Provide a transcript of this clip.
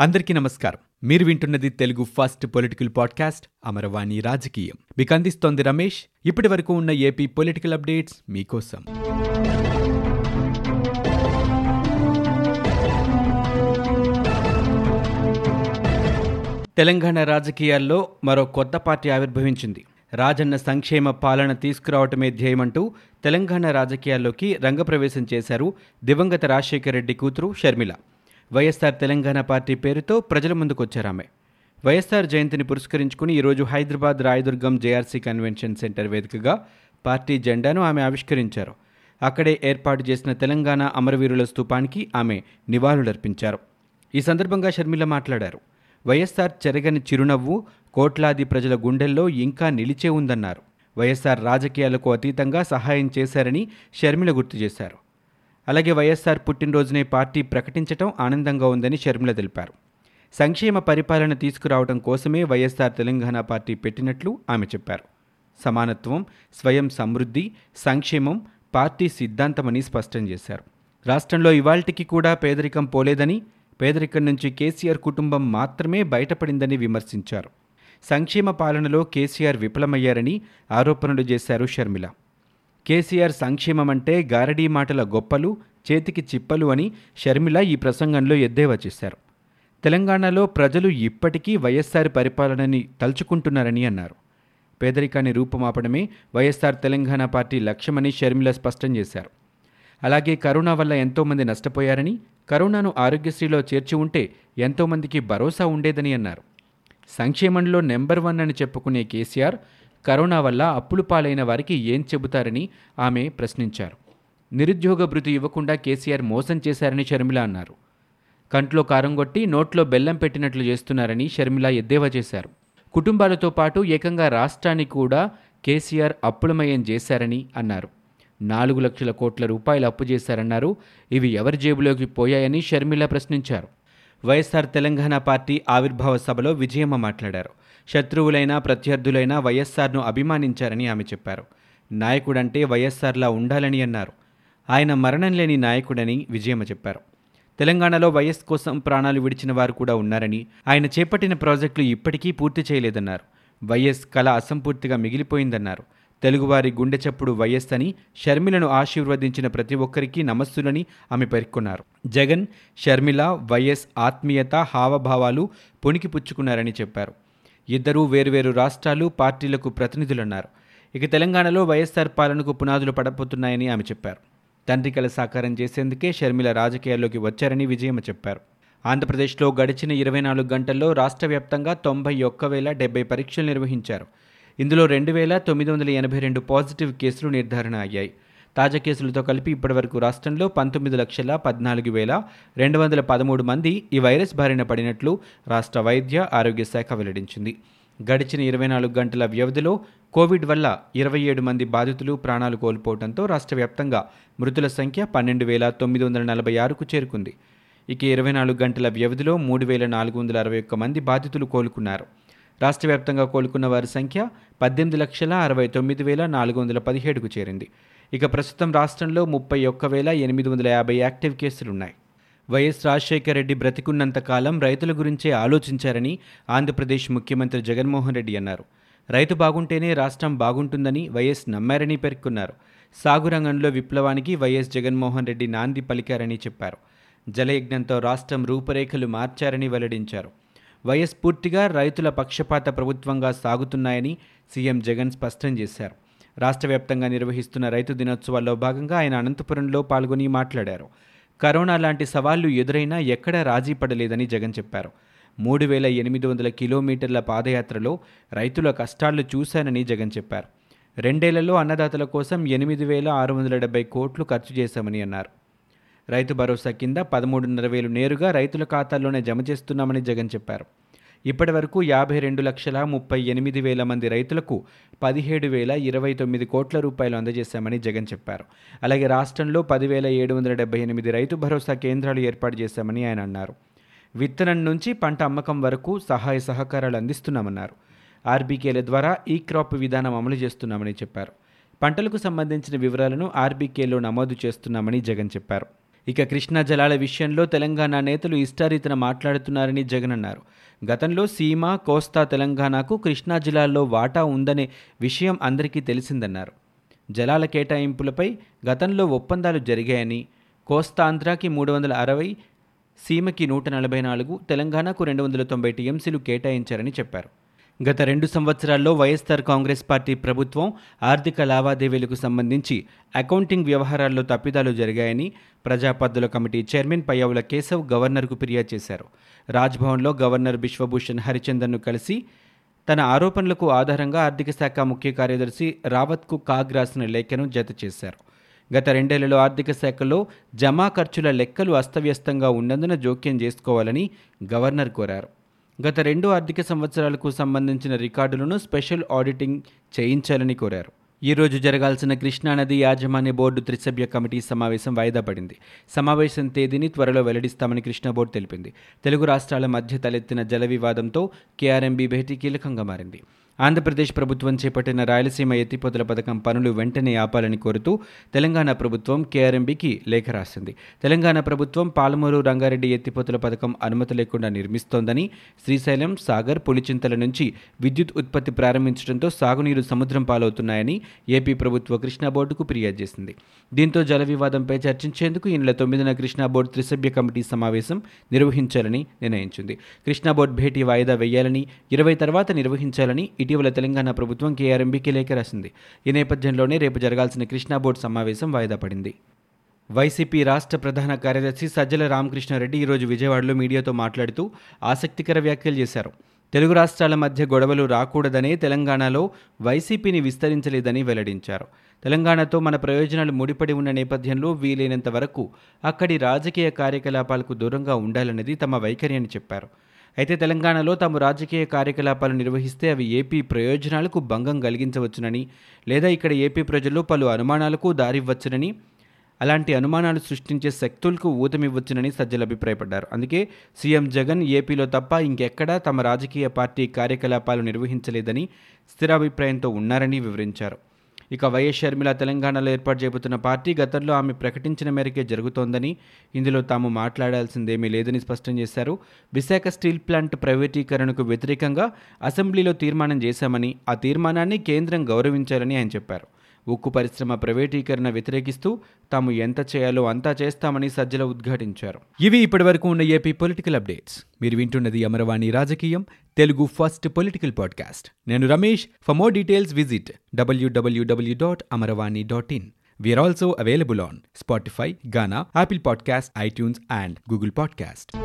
అందరికీ నమస్కారం. మీరు వింటున్నది Telugu first political podcast Amaravani రాజకీయం. మీకు అందిస్తోంది రమేష్. ఇప్పటి వరకు ఉన్న ఏపీ పొలిటికల్ అప్డేట్స్ మీకోసం. తెలంగాణ రాజకీయాల్లో మరో కొత్త పార్టీ ఆవిర్భవించింది. రాజన్న సంక్షేమ పాలన తీసుకురావటమే ధ్యేయమంటూ తెలంగాణ రాజకీయాల్లోకి రంగప్రవేశం చేశారు దివంగత రాజశేఖర రెడ్డి కూతురు షర్మిల. వైఎస్ఆర్ తెలంగాణ పార్టీ పేరుతో ప్రజల ముందుకొచ్చారామె వైఎస్ఆర్ జయంతిని పురస్కరించుకుని ఈరోజు Hyderabad Rayadurgam JRC convention centre వేదికగా పార్టీ జెండాను ఆమె ఆవిష్కరించారు. అక్కడే ఏర్పాటు చేసిన తెలంగాణ అమరవీరుల స్తూపానికి ఆమె నివాళులర్పించారు. ఈ సందర్భంగా షర్మిల మాట్లాడారు. వైఎస్ఆర్ చెరగని చిరునవ్వు కోట్లాది ప్రజల గుండెల్లో ఇంకా నిలిచే ఉందన్నారు. వైఎస్ఆర్ రాజకీయాలకు అతీతంగా సహాయం చేశారని షర్మిల గుర్తు చేశారు. అలాగే వైఎస్ఆర్ పుట్టినరోజునే పార్టీ ప్రకటించడం ఆనందంగా ఉందని షర్మిల తెలిపారు. సంక్షేమ పరిపాలన తీసుకురావడం కోసమే వైఎస్ఆర్ తెలంగాణ పార్టీ పెట్టినట్లు ఆమె చెప్పారు. సమానత్వం స్వయం సమృద్ధి సంక్షేమం పార్టీ సిద్ధాంతమని స్పష్టం చేశారు. రాష్ట్రంలో ఇవాల్టికి కూడా పేదరికం పోలేదని పేదరికం నుంచి కేసీఆర్ కుటుంబం మాత్రమే బయటపడిందని విమర్శించారు. సంక్షేమ పాలనలో కేసీఆర్ విఫలమయ్యారని ఆరోపణలు చేశారు షర్మిల. కేసీఆర్ సంక్షేమం అంటే గారడీ మాటల గొప్పలు చేతికి చిప్పలు అని షర్మిల ఈ ప్రసంగంలో ఎద్దేవా చేశారు. తెలంగాణలో ప్రజలు ఇప్పటికీ వైఎస్ఆర్ పరిపాలనని తలుచుకుంటున్నారని అన్నారు. పేదరికాన్ని రూపుమాపడమే వైఎస్ఆర్ తెలంగాణ పార్టీ లక్ష్యమని షర్మిల స్పష్టం చేశారు. అలాగే కరోనా వల్ల ఎంతోమంది నష్టపోయారని కరోనాను ఆరోగ్యశ్రీలో చేర్చి ఉంటే ఎంతోమందికి భరోసా ఉండేదని అన్నారు. సంక్షేమంలో నెంబర్ వన్ అని చెప్పుకునే కేసీఆర్ కరోనా వల్ల అప్పులు పాలైన వారికి ఏం చెబుతారని ఆమె ప్రశ్నించారు. నిరుద్యోగ భృతి ఇవ్వకుండా కేసీఆర్ మోసం చేశారని షర్మిల అన్నారు. కంట్లో కారం కొట్టి నోట్లో బెల్లం పెట్టినట్లు చేస్తున్నారని షర్మిల ఎద్దేవా చేశారు. కుటుంబాలతో పాటు ఏకంగా రాష్ట్రాన్ని కూడా కేసీఆర్ అప్పులమయం చేశారని అన్నారు. నాలుగు లక్షల కోట్ల రూపాయలు అప్పు చేశారన్నారు. ఇవి ఎవరి జేబులోకి పోయాయని షర్మిల ప్రశ్నించారు. వైఎస్ఆర్ తెలంగాణ పార్టీ ఆవిర్భావ సభలో విజయమ్మ మాట్లాడారు. శత్రువులైనా ప్రత్యర్థులైనా వైఎస్ఆర్ను అభిమానించారని ఆమె చెప్పారు. నాయకుడంటే వైఎస్ఆర్లా ఉండాలని అన్నారు. ఆయన మరణం లేని నాయకుడని విజయమ్మ చెప్పారు. తెలంగాణలో వైఎస్ కోసం ప్రాణాలు విడిచిన వారు కూడా ఉన్నారని ఆయన చేపట్టిన ప్రాజెక్టులు ఇప్పటికీ పూర్తి చేయలేదన్నారు. వైఎస్ కళ అసంపూర్తిగా మిగిలిపోయిందన్నారు. తెలుగువారి గుండె చప్పుడు వైఎస్ అని షర్మిలను ఆశీర్వదించిన ప్రతి ఒక్కరికి నమస్సులని ఆమె పేర్కొన్నారు. జగన్ షర్మిల వైఎస్ ఆత్మీయత హావభావాలు పుణికిపుచ్చుకున్నారని చెప్పారు. ఇద్దరూ వేరువేరు రాష్ట్రాలు పార్టీలకు ప్రతినిధులన్నారు. ఇక తెలంగాణలో వైఎస్ఆర్ పాలనకు పునాదులు పడబోతున్నాయని ఆమె చెప్పారు. తండ్రి కల సాకారం చేసేందుకే షర్మిల రాజకీయాల్లోకి వచ్చారని విజయమ్మ చెప్పారు. ఆంధ్రప్రదేశ్లో గడిచిన ఇరవై నాలుగు గంటల్లో రాష్ట్ర వ్యాప్తంగా తొంభై ఒక్క వేల డెబ్బై పరీక్షలు నిర్వహించారు. ఇందులో రెండు వేల తొమ్మిది వందల ఎనభై రెండు పాజిటివ్ కేసులు నిర్ధారణ అయ్యాయి. తాజా కేసులతో కలిపి ఇప్పటివరకు రాష్ట్రంలో పంతొమ్మిది లక్షల పద్నాలుగు వేల రెండు వందల పదమూడు మంది ఈ వైరస్ బారిన పడినట్లు రాష్ట్ర వైద్య ఆరోగ్య శాఖ వెల్లడించింది. గడిచిన ఇరవై నాలుగు గంటల వ్యవధిలో కోవిడ్ వల్ల ఇరవై ఏడు మంది బాధితులు ప్రాణాలు కోల్పోవడంతో రాష్ట్ర వ్యాప్తంగా మృతుల సంఖ్య పన్నెండు వేల తొమ్మిది వందల నలభై ఆరుకు చేరుకుంది. ఇక ఇరవై నాలుగు గంటల వ్యవధిలో మూడు వేల నాలుగు వందల అరవై ఒక్క మంది బాధితులు కోలుకున్నారు. రాష్ట్ర వ్యాప్తంగా కోలుకున్న వారి సంఖ్య పద్దెనిమిది లక్షల అరవై తొమ్మిది వేల నాలుగు వందల పదిహేడుకు చేరింది. ఇక ప్రస్తుతం రాష్ట్రంలో ముప్పై ఒక్క వేల ఎనిమిది వందల యాభై యాక్టివ్ కేసులున్నాయి. వైఎస్ రాజశేఖర రెడ్డి బ్రతికున్నంత కాలం రైతుల గురించే ఆలోచించారని ఆంధ్రప్రదేశ్ ముఖ్యమంత్రి జగన్మోహన్ రెడ్డి అన్నారు. రైతు బాగుంటేనే రాష్ట్రం బాగుంటుందని వైఎస్ నమ్మారని పేర్కొన్నారు. సాగు రంగంలో విప్లవానికి వైఎస్ జగన్మోహన్ రెడ్డి నాంది పలికారని చెప్పారు. జలయజ్ఞంతో రాష్ట్రం రూపురేఖలు మార్చారని వెల్లడించారు. వైఎస్ పూర్తిగా రైతుల పక్షపాత ప్రభుత్వంగా సాగుతున్నాయని సీఎం జగన్ స్పష్టం చేశారు. రాష్ట్ర వ్యాప్తంగా నిర్వహిస్తున్న రైతు దినోత్సవాల్లో భాగంగా ఆయన అనంతపురంలో పాల్గొని మాట్లాడారు. కరోనా లాంటి సవాళ్ళు ఎదురైనా ఎక్కడా రాజీ పడలేదని జగన్ చెప్పారు. మూడు వేల ఎనిమిది వందల కిలోమీటర్ల పాదయాత్రలో రైతుల కష్టాలు చూశానని జగన్ చెప్పారు. రెండేళ్ళలో అన్నదాతల కోసం ఎనిమిది వేల ఆరు వందల డెబ్బై కోట్లు ఖర్చు చేశామని అన్నారు. రైతు భరోసా కింద పదమూడున్నర వేలు నేరుగా రైతుల ఖాతాల్లోనే జమ చేస్తున్నామని జగన్ చెప్పారు. ఇప్పటి వరకు యాభై రెండు లక్షల ముప్పై ఎనిమిది వేల మంది రైతులకు పదిహేడు వేల ఇరవై తొమ్మిది కోట్ల రూపాయలు అందజేశామని జగన్ చెప్పారు. అలాగే రాష్ట్రంలో పదివేల ఏడు వందల డెబ్బై ఎనిమిది రైతు భరోసా కేంద్రాలు ఏర్పాటు చేశామని ఆయన అన్నారు. విత్తనం నుంచి పంట అమ్మకం వరకు సహాయ సహకారాలు అందిస్తున్నామన్నారు. ఆర్బీకేల ద్వారా ఈ క్రాప్ విధానం అమలు చేస్తున్నామని చెప్పారు. పంటలకు సంబంధించిన వివరాలను ఆర్బీకేలో నమోదు చేస్తున్నామని జగన్ చెప్పారు. ఇక కృష్ణా జలాల విషయంలో తెలంగాణ నేతలు ఇష్టారీతన మాట్లాడుతున్నారని జగన్ అన్నారు. గతంలో సీమ కోస్తా తెలంగాణకు కృష్ణా జిల్లాల్లో వాటా ఉందనే విషయం అందరికీ తెలిసిందన్నారు. జలాల కేటాయింపులపై గతంలో ఒప్పందాలు జరిగాయని కోస్తాంధ్రాకి మూడు వందల అరవై సీమకి నూట నలభై నాలుగు తెలంగాణకు రెండు వందల తొంభై టీఎంసీలు కేటాయించారని చెప్పారు. గత రెండు సంవత్సరాల్లో వైఎస్ఆర్ కాంగ్రెస్ పార్టీ ప్రభుత్వం ఆర్థిక లావాదేవీలకు సంబంధించి అకౌంటింగ్ వ్యవహారాల్లో తప్పిదాలు జరిగాయని ప్రజాపద్దుల కమిటీ చైర్మన్ పయ్యావుల కేశవ్ గవర్నర్కు ఫిర్యాదు చేశారు. రాజ్భవన్లో గవర్నర్ బిశ్వభూషణ్ హరిచందన్ను కలిసి తన ఆరోపణలకు ఆధారంగా ఆర్థిక శాఖ ముఖ్య కార్యదర్శి రావత్కు కాగ్ రాసిన లేఖను జత చేశారు. గత రెండేళ్ళలో ఆర్థిక శాఖలో జమా ఖర్చుల లెక్కలు అస్తవ్యస్తంగా ఉన్నందున జోక్యం చేసుకోవాలని గవర్నర్ కోరారు. గత రెండు ఆర్థిక సంవత్సరాలకు సంబంధించిన రికార్డులను స్పెషల్ ఆడిటింగ్ చేయించాలని కోరారు. ఈరోజు జరగాల్సిన కృష్ణానది యాజమాన్య బోర్డు త్రిసభ్య కమిటీ సమావేశం వాయిదా పడింది. సమావేశం తేదీని త్వరలో వెల్లడిస్తామని కృష్ణ బోర్డు తెలిపింది. తెలుగు రాష్ట్రాల మధ్య తలెత్తిన జల వివాదంతో కేఆర్ఎంబీ భేటీ కీలకంగా మారింది. ఆంధ్రప్రదేశ్ ప్రభుత్వం చేపట్టిన రాయలసీమ ఎత్తిపోతల పథకం పనులు వెంటనే ఆపాలని కోరుతూ తెలంగాణ ప్రభుత్వం కేఆర్ఎంబీకి లేఖ రాసింది. తెలంగాణ ప్రభుత్వం పాలమూరు రంగారెడ్డి ఎత్తిపోతల పథకం అనుమతి లేకుండా నిర్మిస్తోందని శ్రీశైలం సాగర్ పులిచింతల నుంచి విద్యుత్ ఉత్పత్తి ప్రారంభించడంతో సాగునీరు సముద్రం పాలవుతున్నాయని ఏపీ ప్రభుత్వ కృష్ణా బోర్డుకు ఫిర్యాదు చేసింది. దీంతో జల వివాదంపై చర్చించేందుకు ఈ నెల తొమ్మిదిన కృష్ణా బోర్డు త్రిసభ్య కమిటీ సమావేశం నిర్వహించాలని నిర్ణయించింది. కృష్ణా బోర్డు భేటీ వాయిదా వేయాలని ఇరవై తర్వాత నిర్వహించాలని ఇటీవల తెలంగాణ ప్రభుత్వం కేఆర్ఎంబీకి లేఖ రాసింది. ఈ నేపథ్యంలోనే రేపు జరగాల్సిన కృష్ణా బోర్డు సమావేశం వాయిదా పడింది. వైసీపీ రాష్ట్ర ప్రధాన కార్యదర్శి సజ్జల రామకృష్ణారెడ్డి ఈరోజు విజయవాడలో మీడియాతో మాట్లాడుతూ ఆసక్తికర వ్యాఖ్యలు చేశారు. తెలుగు రాష్ట్రాల మధ్య గొడవలు రాకూడదనే తెలంగాణలో వైసీపీని విస్తరించలేదని వెల్లడించారు. తెలంగాణతో మన ప్రయోజనాలు ముడిపడి ఉన్న నేపథ్యంలో వీలైనంత వరకు అక్కడి రాజకీయ కార్యకలాపాలకు దూరంగా ఉండాలన్నది తమ వైఖరి అని చెప్పారు. అయితే తెలంగాణలో తాము రాజకీయ కార్యకలాపాలు నిర్వహిస్తే అవి ఏపీ ప్రయోజనాలకు భంగం కలిగించవచ్చునని లేదా ఇక్కడ ఏపీ ప్రజల్లో పలు అనుమానాలకు దారివ్వచ్చునని అలాంటి అనుమానాలు సృష్టించే శక్తులకు ఊతమివ్వచ్చునని సజ్జలు అభిప్రాయపడ్డారు. అందుకే సీఎం జగన్ ఏపీలో తప్ప ఇంకెక్కడా తమ రాజకీయ పార్టీ కార్యకలాపాలు నిర్వహించలేదని స్థిరాభిప్రాయంతో ఉన్నారని వివరించారు. ఇక వైఎస్ షర్మిల తెలంగాణలో ఏర్పాటు చేయబోతున్న పార్టీ గతంలో ఆమె ప్రకటించిన మేరకే జరుగుతోందని ఇందులో తాము మాట్లాడాల్సిందేమీ లేదని స్పష్టం చేశారు. విశాఖ స్టీల్ ప్లాంట్ ప్రైవేటీకరణకు వ్యతిరేకంగా అసెంబ్లీలో తీర్మానం చేశామని ఆ తీర్మానాన్ని కేంద్రం గౌరవించాలని ఆయన చెప్పారు. ఉక్కు పరిశ్రమ ప్రైవేటీకరణ వ్యతిరేకిస్తూ తాము ఎంత చేయాలో అంతా చేస్తామని సజ్జల ఉద్ఘాటించారు. ఇవి ఇప్పటివరకు ఉన్న ఏపీ పొలిటికల్ అప్డేట్స్. మీరు వింటున్నది అమరవాణి రాజకీయం. Telugu first political podcast. నేను Ramesh. For more details visit W W W dot Amaravani dot in we're also available on Spotify Gaana Apple podcast iTunes and Google podcast